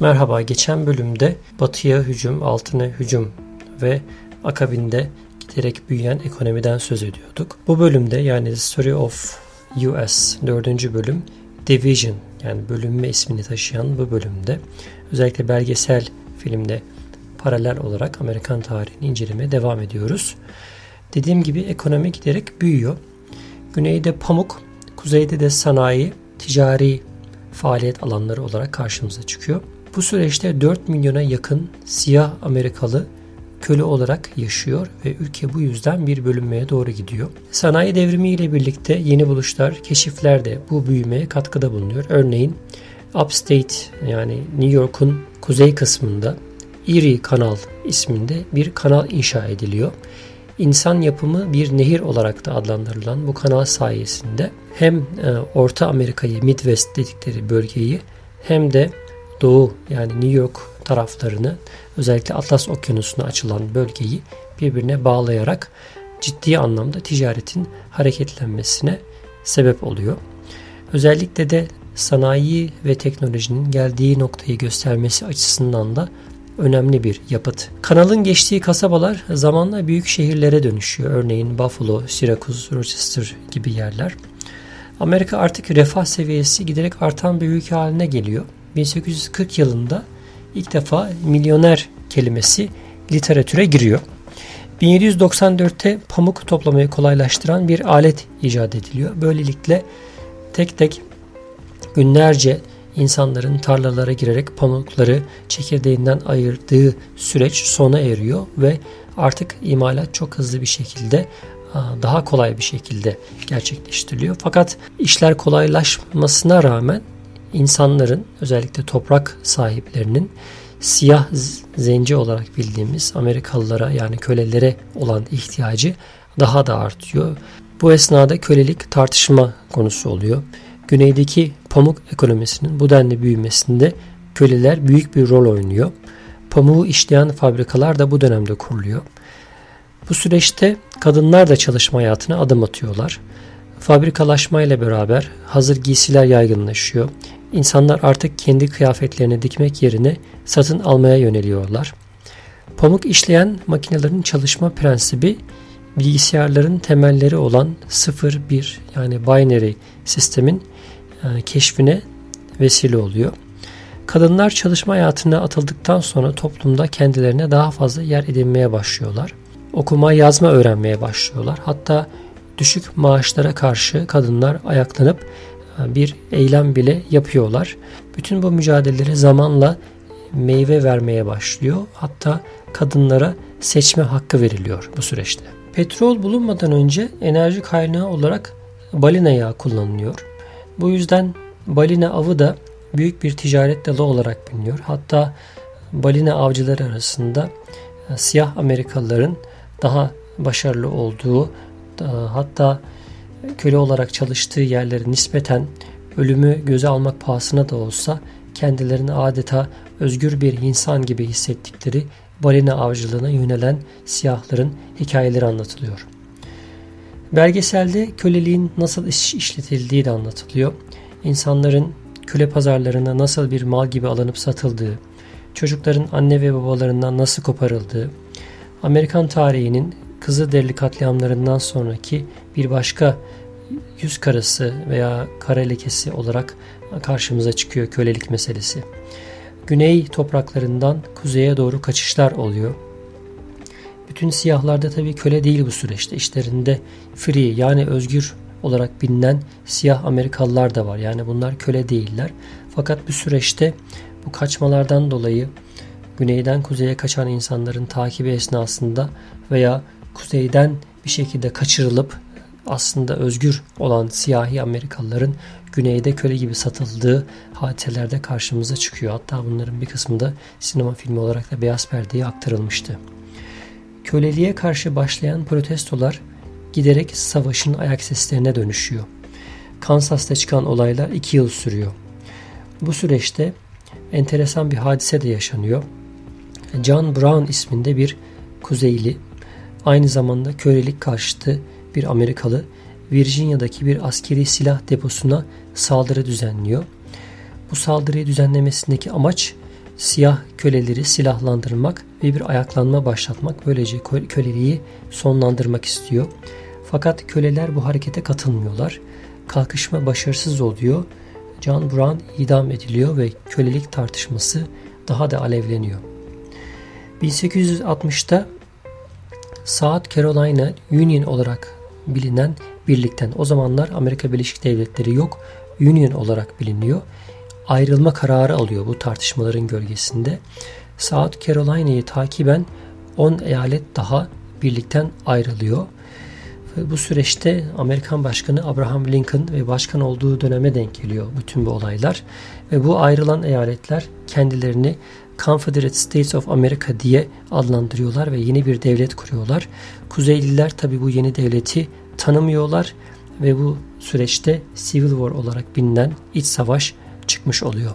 Merhaba, geçen bölümde batıya hücum, altına hücum ve akabinde giderek büyüyen ekonomiden söz ediyorduk. Bu bölümde yani The Story of US 4. bölüm Division yani bölünme ismini taşıyan bu bölümde özellikle belgesel filmde paralel olarak Amerikan tarihini incelemeye devam ediyoruz. Dediğim gibi ekonomi giderek büyüyor. Güneyde pamuk, kuzeyde de sanayi, ticari faaliyet alanları olarak karşımıza çıkıyor. Bu süreçte 4 milyona yakın siyah Amerikalı köle olarak yaşıyor ve ülke bu yüzden bir bölünmeye doğru gidiyor. Sanayi devrimi ile birlikte yeni buluşlar, keşifler de bu büyümeye katkıda bulunuyor. Örneğin Upstate yani New York'un kuzey kısmında Erie Kanal isminde bir kanal inşa ediliyor. İnsan yapımı bir nehir olarak da adlandırılan bu kanal sayesinde hem e, Orta Amerika'yı Midwest dedikleri bölgeyi hem de Doğu yani New York taraflarını özellikle Atlas Okyanusu'na açılan bölgeyi birbirine bağlayarak ciddi anlamda ticaretin hareketlenmesine sebep oluyor. Özellikle de sanayi ve teknolojinin geldiği noktayı göstermesi açısından da önemli bir yapıt. Kanalın geçtiği kasabalar zamanla büyük şehirlere dönüşüyor. Örneğin Buffalo, Syracuse, Rochester gibi yerler. Amerika artık refah seviyesi giderek artan bir ülke haline geliyor. 1840 yılında ilk defa milyoner kelimesi literatüre giriyor. 1794'te pamuk toplamayı kolaylaştıran bir alet icat ediliyor. Böylelikle tek tek günlerce insanların tarlalara girerek pamukları çekirdeğinden ayırdığı süreç sona eriyor ve artık imalat çok hızlı bir şekilde daha kolay bir şekilde gerçekleştiriliyor. Fakat işler kolaylaşmasına rağmen insanların özellikle toprak sahiplerinin siyah zenci olarak bildiğimiz Amerikalılara yani kölelere olan ihtiyacı daha da artıyor. Bu esnada kölelik tartışma konusu oluyor. Güneydeki pamuk ekonomisinin bu denli büyümesinde köleler büyük bir rol oynuyor. Pamuğu işleyen fabrikalar da bu dönemde kuruluyor. Bu süreçte kadınlar da çalışma hayatına adım atıyorlar. Fabrikalaşmayla beraber hazır giysiler yaygınlaşıyor. İnsanlar artık kendi kıyafetlerini dikmek yerine satın almaya yöneliyorlar. Pamuk işleyen makinelerin çalışma prensibi bilgisayarların temelleri olan 0-1 yani binary sistemin yani keşfine vesile oluyor. Kadınlar çalışma hayatına atıldıktan sonra toplumda kendilerine daha fazla yer edinmeye başlıyorlar. Okuma yazma öğrenmeye başlıyorlar. Hatta düşük maaşlara karşı kadınlar ayaklanıp e, bir eylem bile yapıyorlar. Bütün bu mücadeleleri zamanla meyve vermeye başlıyor. Hatta kadınlara seçme hakkı veriliyor bu süreçte. Petrol bulunmadan önce enerji kaynağı olarak balina yağı kullanılıyor. Bu yüzden balina avı da büyük bir ticaret dalı olarak biliniyor. Hatta balina avcıları arasında e, siyah Amerikalıların daha başarılı olduğu hatta köle olarak çalıştığı yerleri nispeten ölümü göze almak pahasına da olsa kendilerini adeta özgür bir insan gibi hissettikleri balina avcılığına yönelen siyahların hikayeleri anlatılıyor. Belgeselde köleliğin nasıl iş işletildiği de anlatılıyor. İnsanların köle pazarlarına nasıl bir mal gibi alınıp satıldığı, çocukların anne ve babalarından nasıl koparıldığı, Amerikan tarihinin Kızılderili katliamlarından sonraki bir başka yüz karası veya kara lekesi olarak karşımıza çıkıyor kölelik meselesi. Güney topraklarından kuzeye doğru kaçışlar oluyor. Bütün siyahlarda tabii köle değil bu süreçte. İşlerinde free yani özgür olarak bilinen siyah Amerikalılar da var. Yani bunlar köle değiller. Fakat bu süreçte bu kaçmalardan dolayı güneyden kuzeye kaçan insanların takibi esnasında veya kuzeyden bir şekilde kaçırılıp aslında özgür olan siyahi Amerikalıların güneyde köle gibi satıldığı hadiselerde karşımıza çıkıyor. Hatta bunların bir kısmında sinema filmi olarak da beyaz perdeye aktarılmıştı. Köleliğe karşı başlayan protestolar giderek savaşın ayak seslerine dönüşüyor. Kansas'ta çıkan olaylar iki yıl sürüyor. Bu süreçte enteresan bir hadise de yaşanıyor. John Brown isminde bir Kuzeyli, aynı zamanda kölelik karşıtı bir Amerikalı Virginia'daki bir askeri silah deposuna saldırı düzenliyor. Bu saldırıyı düzenlemesindeki amaç siyah köleleri silahlandırmak ve bir ayaklanma başlatmak böylece köleliği sonlandırmak istiyor. Fakat köleler bu harekete katılmıyorlar. Kalkışma başarısız oluyor. John Brown idam ediliyor ve kölelik tartışması daha da alevleniyor. 1860'ta South Carolina Union olarak bilinen birlikten o zamanlar Amerika Birleşik Devletleri yok Union olarak biliniyor. Ayrılma kararı alıyor bu tartışmaların gölgesinde. South Carolina'yı takiben 10 eyalet daha birlikten ayrılıyor. Bu süreçte Amerikan Başkanı Abraham Lincoln ve başkan olduğu döneme denk geliyor bütün bu olaylar. Ve bu ayrılan eyaletler kendilerini Confederate States of America diye adlandırıyorlar ve yeni bir devlet kuruyorlar. Kuzeyliler tabi bu yeni devleti tanımıyorlar ve bu süreçte Civil War olarak bilinen iç savaş çıkmış oluyor.